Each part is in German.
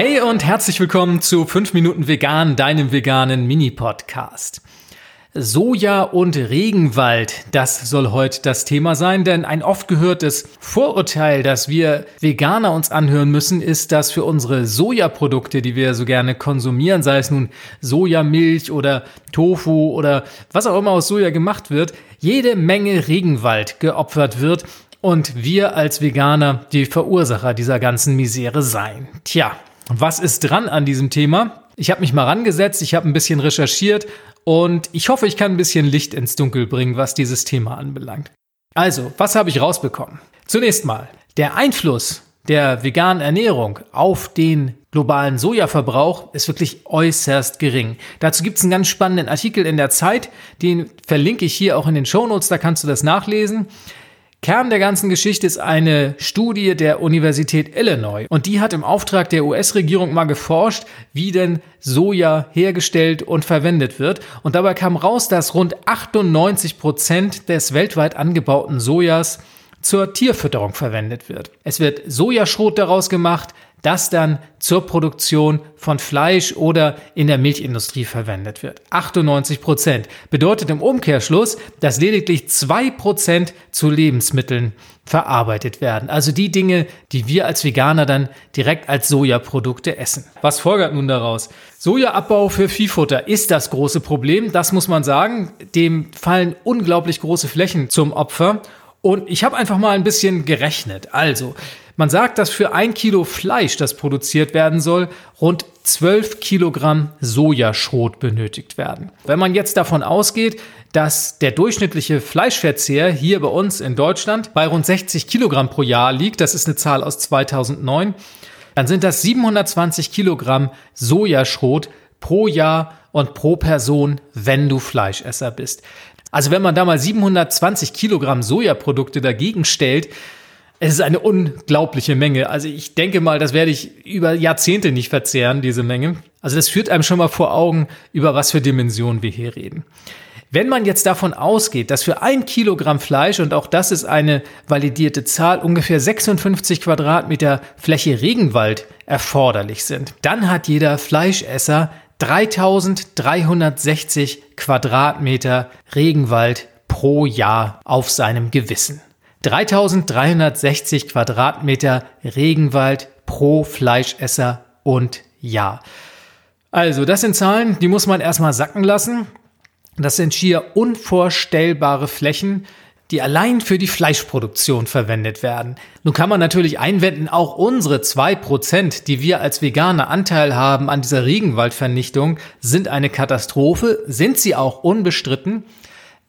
Hey und herzlich willkommen zu 5 Minuten Vegan, deinem veganen Mini-Podcast. Soja und Regenwald, das soll heute das Thema sein, denn ein oft gehörtes Vorurteil, das wir Veganer uns anhören müssen, ist, dass für unsere Sojaprodukte, die wir so gerne konsumieren, sei es nun Sojamilch oder Tofu oder was auch immer aus Soja gemacht wird, jede Menge Regenwald geopfert wird und wir als Veganer die Verursacher dieser ganzen Misere seien. Tja, was ist dran an diesem Thema? Ich habe mich mal rangesetzt, ich habe ein bisschen recherchiert und ich hoffe, ich kann ein bisschen Licht ins Dunkel bringen, was dieses Thema anbelangt. Also, was habe ich rausbekommen? Zunächst mal, der Einfluss der veganen Ernährung auf den globalen Sojaverbrauch ist wirklich äußerst gering. Dazu gibt es einen ganz spannenden Artikel in der Zeit, den verlinke ich hier auch in den Shownotes, da kannst du das nachlesen. Kern der ganzen Geschichte ist eine Studie der Universität Illinois und die hat im Auftrag der US-Regierung mal geforscht, wie denn Soja hergestellt und verwendet wird. Und dabei kam raus, dass rund 98 Prozent des weltweit angebauten Sojas zur Tierfütterung verwendet wird. Es wird Sojaschrot daraus gemacht, das dann zur Produktion von Fleisch oder in der Milchindustrie verwendet wird. 98 Prozent bedeutet im Umkehrschluss, dass lediglich zwei Prozent zu Lebensmitteln verarbeitet werden. Also die Dinge, die wir als Veganer dann direkt als Sojaprodukte essen. Was folgert nun daraus? Sojaabbau für Viehfutter ist das große Problem. Das muss man sagen. Dem fallen unglaublich große Flächen zum Opfer. Und ich habe einfach mal ein bisschen gerechnet. Also, man sagt, dass für ein Kilo Fleisch, das produziert werden soll, rund 12 Kilogramm Sojaschrot benötigt werden. Wenn man jetzt davon ausgeht, dass der durchschnittliche Fleischverzehr hier bei uns in Deutschland bei rund 60 Kilogramm pro Jahr liegt, das ist eine Zahl aus 2009, dann sind das 720 Kilogramm Sojaschrot pro Jahr und pro Person, wenn du Fleischesser bist. Also wenn man da mal 720 Kilogramm Sojaprodukte dagegen stellt, es ist eine unglaubliche Menge. Also ich denke mal, das werde ich über Jahrzehnte nicht verzehren, diese Menge. Also das führt einem schon mal vor Augen, über was für Dimensionen wir hier reden. Wenn man jetzt davon ausgeht, dass für ein Kilogramm Fleisch, und auch das ist eine validierte Zahl, ungefähr 56 Quadratmeter Fläche Regenwald erforderlich sind, dann hat jeder Fleischesser 3360 Quadratmeter Regenwald pro Jahr auf seinem Gewissen. 3360 Quadratmeter Regenwald pro Fleischesser und Jahr. Also, das sind Zahlen, die muss man erstmal sacken lassen. Das sind schier unvorstellbare Flächen, die allein für die Fleischproduktion verwendet werden. Nun kann man natürlich einwenden, auch unsere zwei Prozent, die wir als Veganer Anteil haben an dieser Regenwaldvernichtung, sind eine Katastrophe, sind sie auch unbestritten.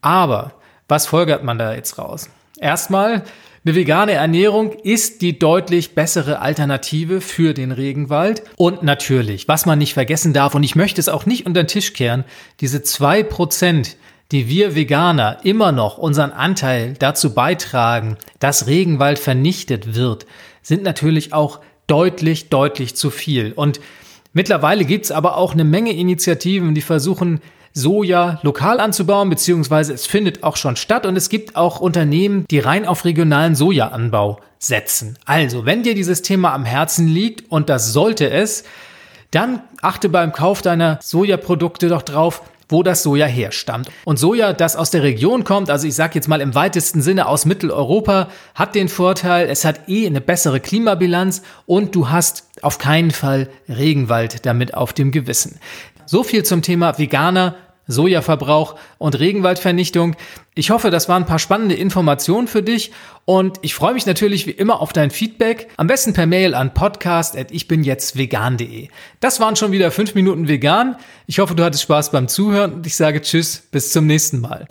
Aber was folgert man da jetzt raus? Erstmal, eine vegane Ernährung ist die deutlich bessere Alternative für den Regenwald. Und natürlich, was man nicht vergessen darf, und ich möchte es auch nicht unter den Tisch kehren, diese zwei Prozent, die wir Veganer immer noch unseren Anteil dazu beitragen, dass Regenwald vernichtet wird, sind natürlich auch deutlich, deutlich zu viel. Und mittlerweile gibt's aber auch eine Menge Initiativen, die versuchen, Soja lokal anzubauen, beziehungsweise es findet auch schon statt und es gibt auch Unternehmen, die rein auf regionalen Sojaanbau setzen. Also, wenn dir dieses Thema am Herzen liegt und das sollte es, dann achte beim Kauf deiner Sojaprodukte doch drauf, wo das Soja herstammt. Und Soja, das aus der Region kommt, also ich sage jetzt mal im weitesten Sinne aus Mitteleuropa, hat den Vorteil, es hat eh eine bessere Klimabilanz und du hast auf keinen Fall Regenwald damit auf dem Gewissen. So viel zum Thema Veganer, Sojaverbrauch und Regenwaldvernichtung. Ich hoffe, das waren ein paar spannende Informationen für dich und ich freue mich natürlich wie immer auf dein Feedback. Am besten per Mail an podcast.ichbinjetztvegan.de. Das waren schon wieder fünf Minuten vegan. Ich hoffe, du hattest Spaß beim Zuhören und ich sage Tschüss, bis zum nächsten Mal.